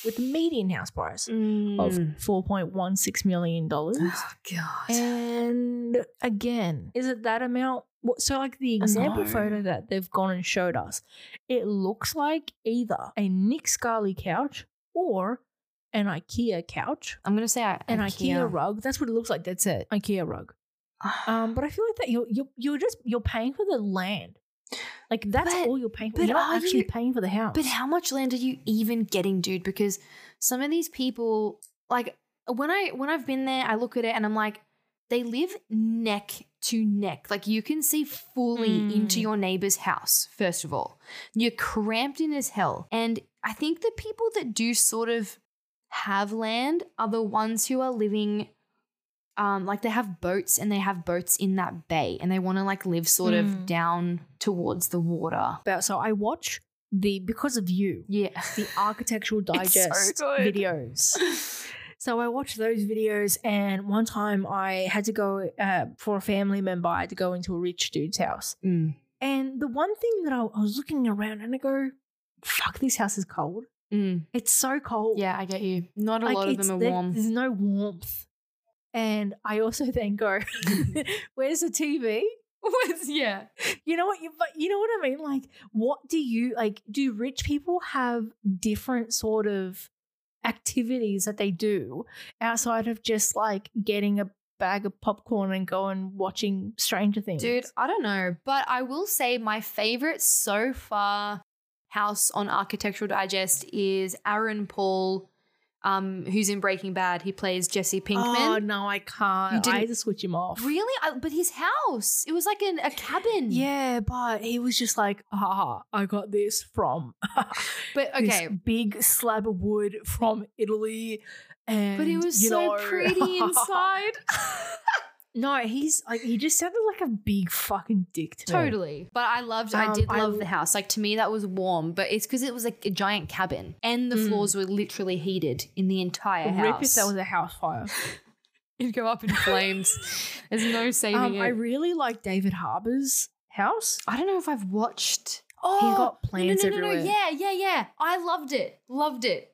with a median house price of four point one six million dollars. Oh, God. And again, is it that amount? So, like the example photo that they've gone and showed us, it looks like either a Nick Scali couch or an IKEA couch, I'm gonna say I, an IKEA. rug. That's what it looks like. That's it, IKEA rug. Um, but I feel like that you're you're, you're just you're paying for the land. Like that's But- all you're paying for. but You're not actually you- paying for the house. But how much land are you even getting, dude? Because some of these people, like when I when I've been there, I look at it and I'm like, they live neck to neck. Like you can see fully Mm. into your neighbor's house. First of all, you're cramped in as hell. And I think the people that do sort of have land are the ones who are living. Um, like they have boats and they have boats in that bay and they want to like live sort of Mm. down towards the water. About so I watch the because of you Yeah. the Architectural It's so Digest videos. So I watched those videos, and one time I had to go uh, for a family member. I had to go into a rich dude's house, Mm. and the one thing that I, I was looking around and I go, "Fuck, this house is cold. Mm. It's so cold. Yeah, I get you. Not a Like, lot of them are warm. There's no warmth." And I also then go, "Where's the TV?" yeah. You know what? You, but you know what I mean. Like, what do you like? Do rich people have different sort of activities that they do outside of just like getting a bag of popcorn and going watching Stranger Things? Dude, I don't know. But I will say my favorite so far house on Architectural Digest is Aaron Paul, um, who's in Breaking Bad. He plays Jesse Pinkman. Oh no, I can't. You I didn't- had to switch him off. Really? I, but his house, it was like an, a cabin. Yeah, but he was just like, ah, I got this from But this okay. big slab of wood from Italy. And But it was so know- pretty inside. no, he's like he just sounded like a big fucking dick to me. Totally. But I loved, I Um, did I love the house. Like to me, that was warm, but it's because it was like a giant cabin and the Mm. floors were literally heated in the entire house. Rip if that was a house fire. It'd go up in flames. There's no saving Um, it. I really like David Harbour's house. I don't know if I've watched. Oh got no, plants no, no, no, everywhere. Yeah, yeah, yeah. I loved it. Loved it.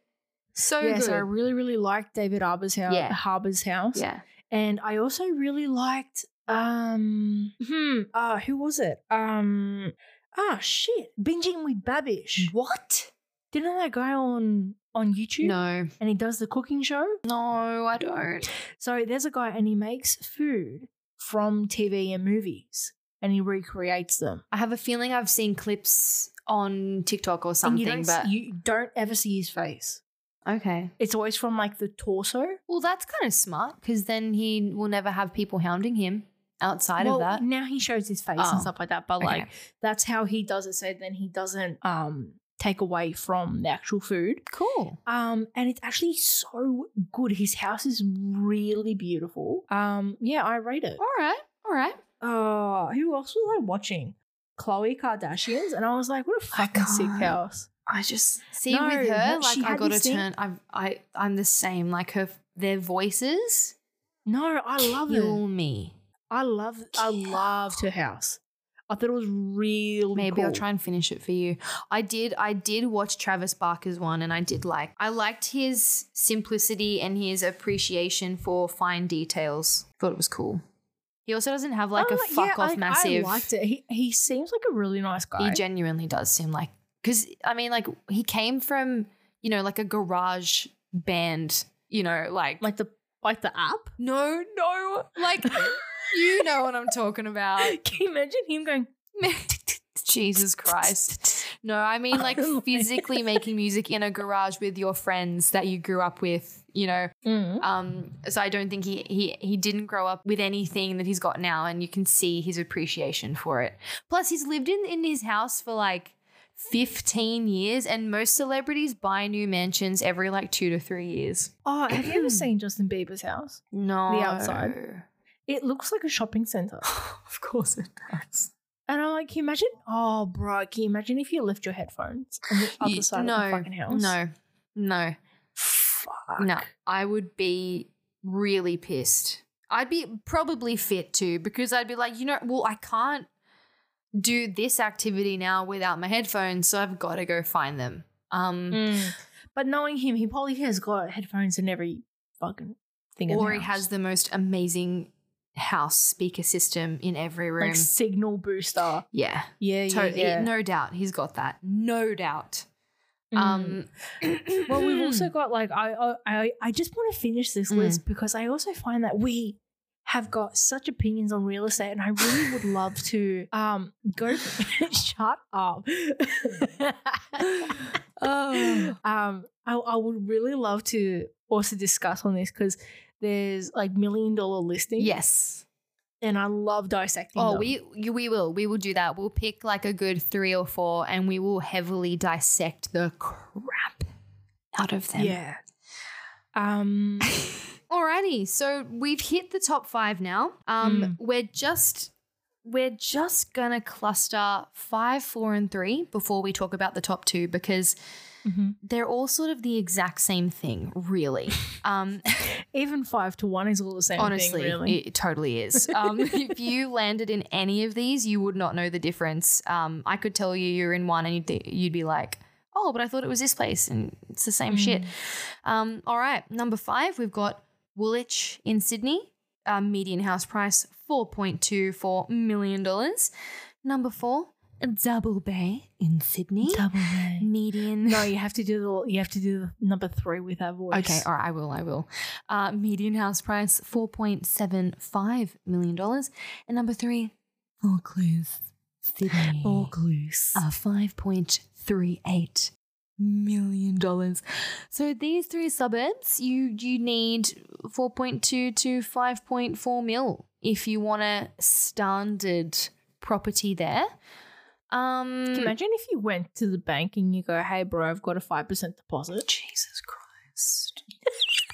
So yeah, good. so I really, really liked David Harbour's house. Yeah. Harbour's house. yeah. And I also really liked um hmm uh who was it? Um ah shit. Binging with Babish. What? Didn't that guy on on YouTube? No. And he does the cooking show? No, I don't. So there's a guy and he makes food from TV and movies and he recreates them. I have a feeling I've seen clips on TikTok or something, you but you don't ever see his face. Okay. It's always from like the torso. Well, that's kind of smart because then he will never have people hounding him outside well, of that. now he shows his face Oh, and stuff like that, but okay. like that's how he does it. So then he doesn't um take away from the actual food. Cool. Um, and it's actually so good. His house is really beautiful. Um, yeah, I rate it. All right. All right. Uh, who else was I watching? Khloe Kardashians, and I was like, what a fucking sick can't. house. I just see No, with her, like I got to turn. I I I'm the same. Like her, their voices. No, I love kill it. me. I love, I loved her house. I thought it was really Maybe I'll try and finish it for you. I did. I did watch Travis Barker's one, and I did like. I liked his simplicity and his appreciation for fine details. Thought it was cool. He also doesn't have like Oh, a uh, yeah, fuck off I- massive. I liked it. He he seems like a really nice guy. He genuinely does seem like because I mean, like he came from you know like a garage band. You know, like like the like the app. no, no, like you know what I'm talking about. Can you imagine him going? Jesus Christ. No, I mean like physically making music in a garage with your friends that you grew up with, you know. Mm. Um so I don't think he he he didn't grow up with anything that he's got now and you can see his appreciation for it. Plus he's lived in in his house for like 15 years and most celebrities buy new mansions every like 2 to 3 years. Oh, have you ever seen Justin Bieber's house? No. The outside. It looks like a shopping center. of course it does. And I'm like, can you imagine? Oh, bro, can you imagine if you left your headphones on the other You- side no, of the fucking house? No. No. Fuck. No, I would be really pissed. I'd be probably fit too because I'd be like, you know, well, I can't do this activity now without my headphones, so I've got to go find them. Um, Mm. But knowing him, he probably has got headphones in every fucking thing. or he has the most amazing house speaker system in every room. like signal booster. yeah, Yeah, yeah, totally. yeah. No doubt, he's got that. No doubt. Mm. Um, well, we've also got like I I I- I just want to finish this Mm. list because I also find that we have got such opinions on real estate, and I really would love to um go. shut up. Oh. um, I I would really love to also discuss on this because there's like million dollar listings. yes. and I love dissecting. Oh, them. we you- we will we will do that. We'll pick like a good three or four, and we will heavily dissect the crap out of them. yeah. Um. Alrighty, so we've hit the top five now. Um, Mm. we're just we're just gonna cluster five, four, and three before we talk about the top two because mhm. they're all sort of the exact same thing, really. Um, Even five to one is all the same. honestly, thing, really. it totally is. Um, if you landed in any of these, you would not know the difference. Um, I could tell you you're in one, and you'd th- you'd be like, "Oh, but I thought it was this place," and it's the same shit. Um, all right, number five, we've got Woolwich in Sydney. Um, median house price four point two four million dollars. Number four, Double Bay in Sydney. Double A. Median. No, you have to do the you have to do the number three with our voice. Okay, all right, I will, I will. Uh, median house price $4.75 million. And number three, Vaucluse Sydney. Vaucluse. Uh, five point three eight million dollars. So these three suburbs, you you need four point two to five point four mil if you want a standard property there. Um, Can you imagine if you went to the bank and you go, "Hey, bro, I've got a five percent deposit." Jesus Christ.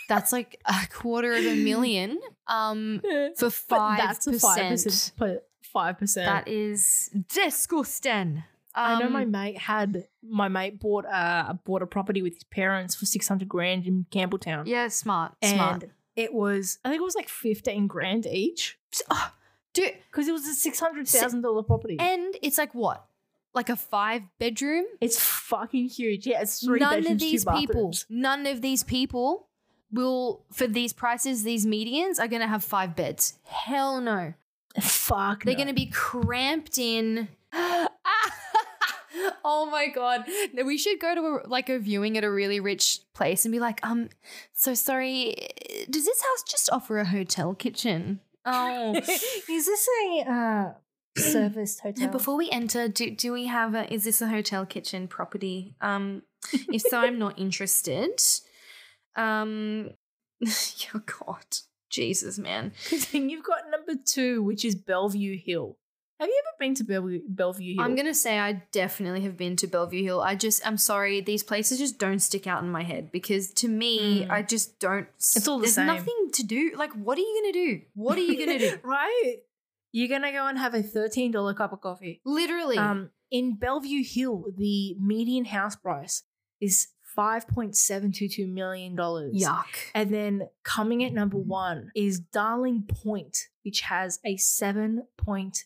That's like a quarter of a million um, for But five that's a five percent. percent. Five percent. That is disgusting. I know my Um, mate had my mate bought a bought a property with his parents for six hundred grand in Campbelltown. Yeah, smart, and smart. it was I think it was like fifteen grand each Oh, dude, because it was a six hundred thousand dollar property. and it's like what, like a five bedroom. it's fucking huge. Yeah, it's three none of these people, none of these people will for these prices, these medians are gonna have five beds. Hell no. Fuck, They're no. gonna be cramped in. oh my god! We should go to a, like a viewing at a really rich place and be like, um, so sorry, does this house just offer a hotel kitchen? Oh, Is this a uh, serviced hotel? before we enter, do, do we have a, is this a hotel kitchen property? Um, if so, I'm not interested. Um, oh God, Jesus, man. Because then you've got number two, which is Bellevue Hill. Have you ever been to Bellevue, Bellevue Hill? I'm gonna say I definitely have been to Bellevue Hill. I just, I'm sorry, these places just don't stick out in my head because to me, Mm. I just don't. It's all the there's same. nothing to do. Like, what are you gonna do? What are you gonna do? right? You're gonna go and have a thirteen dollar cup of coffee. Literally. Um, in Bellevue Hill, the median house price is five point seven two two million dollars. yuck. And then coming at number one is Darling Point, which has a seven point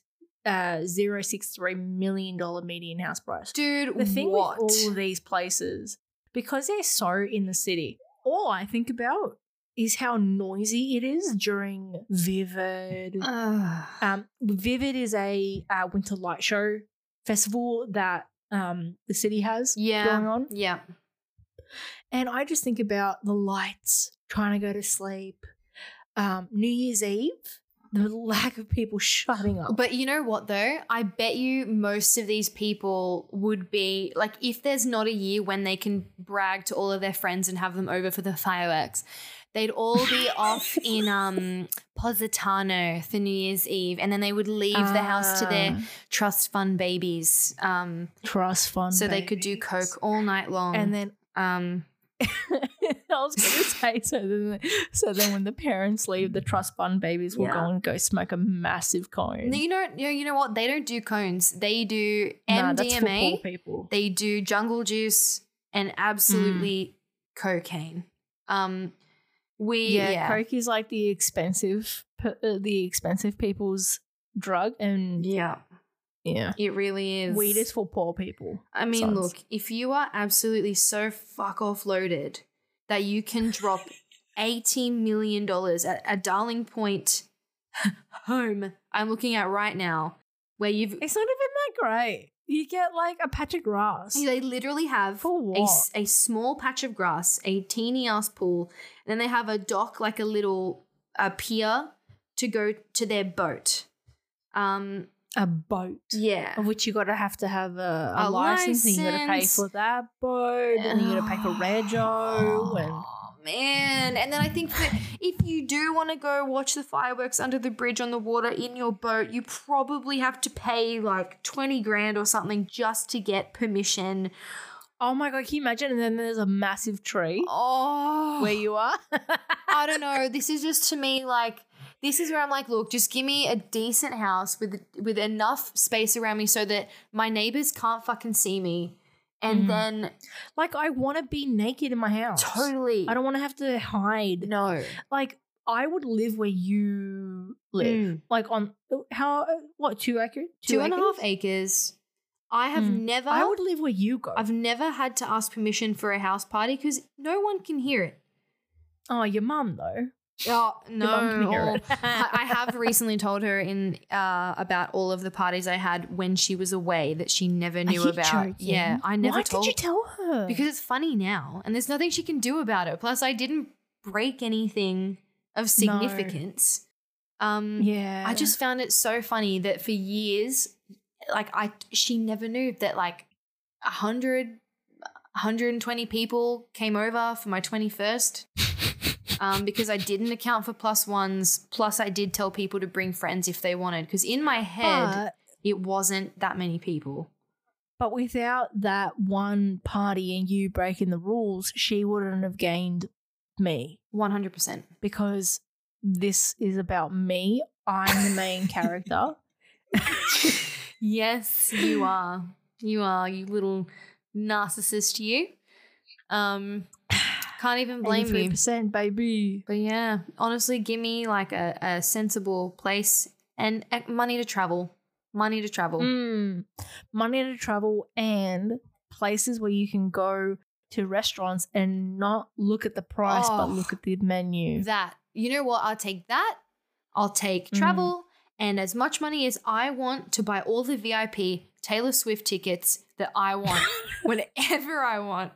uh zero six three million dollar median house price. Dude, The thing what? with all these places, because they're so in the city, all I think about is how noisy it is during Vivid. Um, Vivid is a uh, winter light show festival that um, the city has yeah. going on. Yeah. And I just think about the lights, trying to go to sleep. Um, New Year's Eve, the lack of people shutting up. But you know what though? I bet you most of these people would be like if there's not a year when they can brag to all of their friends and have them over for the fireworks, they'd all be off in um Positano for New Year's Eve and then they would leave the house to their Ah, trust fund babies um trust fund. so they could do coke all night long. And then um I was going to say, so then, so then when the parents leave, the trust fund babies will go and go smoke a massive cone. you know you know, you know what? They don't do cones. They do Nah, MDMA. people. They do jungle juice and absolutely cocaine. Um, we yeah, yeah, coke is like the expensive, uh, the expensive people's drug, and yeah, yeah, it really is. weed is for poor people. I mean, sons. look, if you are absolutely so fuck off loaded that you can drop $80 million at a Darling Point home, I'm looking at right now, where you've It's not even that great. You get like a patch of grass. They literally have a, what? small patch of grass, a teeny ass pool, and then they have a dock, like a little a pier, to go to their boat. Um, a boat. yeah. Of which you gotta have to have a, a, A license, and you gotta pay for that boat, and you gotta pay for rego, and Oh, man. And then I think that if you do want to go watch the fireworks under the bridge on the water in your boat, you probably have to pay like 20 grand or something just to get permission. oh my god, can you imagine? And then there's a massive tree Oh. where you are. I don't know. This is just to me like this is where I'm like, look, just give me a decent house with with enough space around me so that my neighbors can't fucking see me. And Mhm. then like I want to be naked in my house. totally I don't want to have to hide. no. Like I would live where you live. Mm. Like on how what two acre Two and a half acres? acres. I have Mm. never I would live where you go. I've never had to ask permission for a house party because no one can hear it. oh, your mum though. Oh no! mum can hear or- I have recently told her in uh, about all of the parties I had when she was away that she never knew about. joking? Yeah, I never Why told did you tell her? because it's funny now, and there's nothing she can do about it. Plus, I didn't break anything of significance. Um, yeah, I just found it so funny that for years, like I she never knew that like a hundred 120 people came over for my 21st um, because I didn't account for plus ones. Plus, I did tell people to bring friends if they wanted. Because in my head, But, it wasn't that many people. but without that one party and you breaking the rules, she wouldn't have gained me 100%. because this is about me. I'm the main character. Yes, you are. You are, you little narcissist, you. Um, can't even blame you. percent baby. But yeah, honestly, give me like a, a sensible place and uh, money to travel. Money to travel. Mm. Money to travel and places where you can go to restaurants and not look at the price Oh. but look at the menu. That. You know what? I'll take that. I'll take Mm. travel and as much money as I want to buy all the VIP Taylor Swift tickets that I want whenever I want.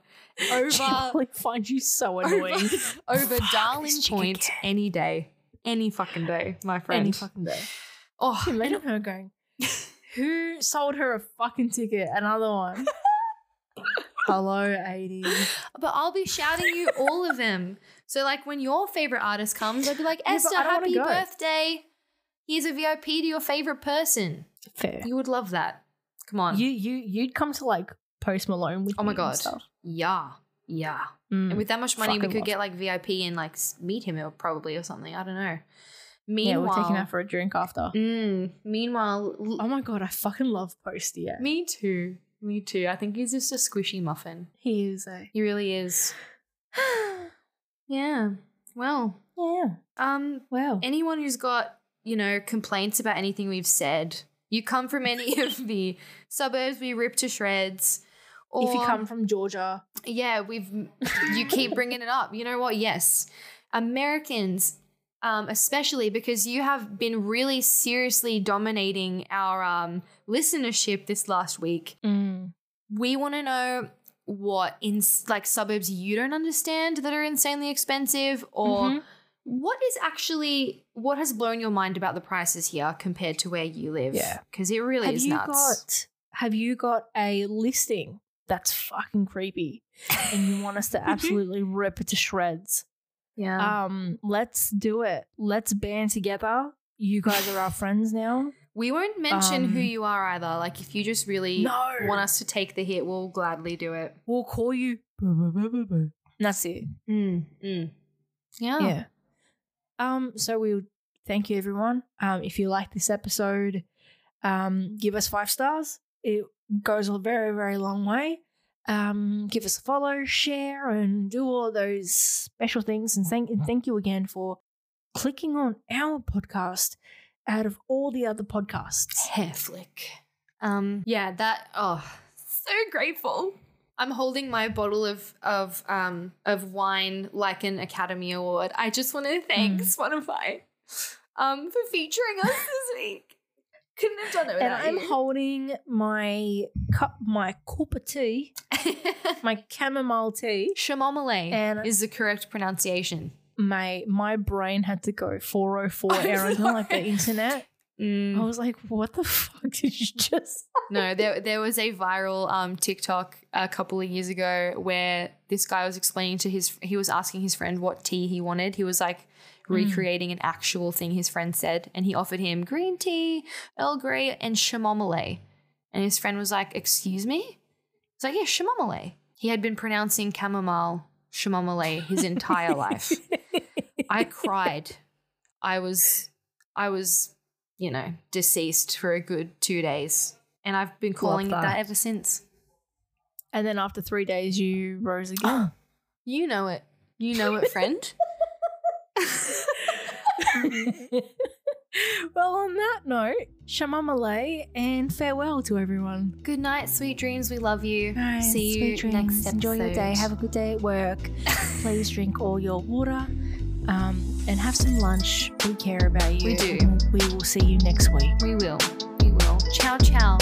Over probably finds you so annoying. over Fuck Darling Point any day. Any fucking day, my friend. Any fucking day. oh, imagine her going, who sold her a fucking ticket? Another one. Hello, 80. But I'll be shouting you all of them. So like when your favorite artist comes, I'll be like, Esther, I happy birthday. Here's a VIP to your favorite person. Fair. You would love that. Come on. You you you'd come to like Post Malone with oh my god. stuff. Yeah. Yeah. Mm. And with that much money, we could love get like VIP and like s- meet him or probably or something. I don't know. yeah, Meanwhile, we're taking out for a drink after. Mm, meanwhile, l- Oh my god, I fucking love Posty. Yeah. me too. Me too. I think he's just a squishy muffin. He is a He really is. Yeah. Well, yeah. um, Wow. anyone who's got you know complaints about anything we've said, you come from any of the suburbs we rip to shreds. Or, if you come from Georgia, yeah, we've you keep bringing it up. You know what? Yes, Americans, um, especially because you have been really seriously dominating our um, listenership this last week. We want to know what in like suburbs you don't understand that are insanely expensive, or Mhm. what is actually what has blown your mind about the prices here compared to where you live. Yeah. because it really have is you nuts. got have you got a listing that's fucking creepy and you want us to absolutely rip it to shreds? yeah. Um, let's do it. Let's band together. You guys are our friends now. We won't mention who Um, you are either. Like, if you just really No. want us to take the hit, we'll gladly do it. We'll call you. And that's it. Mm. Mm. Yeah. Yeah. Um, so we'll thank you everyone. Um, if you like this episode, um, give us five stars. It goes a very, very long way. Um, give us a follow, share, and do all those special things. And thank and thank you again for clicking on our podcast out of all the other podcasts. Hair flick. Um. Yeah. That. Oh, so grateful. I'm holding my bottle of of um of wine like an Academy Award. I just want to thank Mm. Spotify, um, for featuring us this week. Couldn't have done it And without I'm you. holding my cup, my cup of tea, my chamomile tea. Chamomile And- is the correct pronunciation. my my brain had to go 404 I'm errors on like the internet. Mm. I was like, what the fuck did you just No, there there was a viral um TikTok a couple of years ago where this guy was explaining to his he was asking his friend what tea he wanted. He was like recreating an actual thing his friend said, and he offered him green tea, Earl Grey, and chamomile. And his friend was like, "Excuse me?" He's like, "Yeah, chamomile." He had been pronouncing chamomile, chamomile his entire life. I cried. I was, I was, you know, deceased for a good two days, and I've been calling it that. that ever since. And then after three days, you rose again. You know it. You know it, friend. well, on that note, shamamale and farewell to everyone. good night, sweet dreams. We love you. Bye, See you sweet next dreams. episode. Enjoy your day. Have a good day at work. Please drink all your water um, and have some lunch. We care about you. We do. We will see you next week. we will. We will. Ciao, ciao.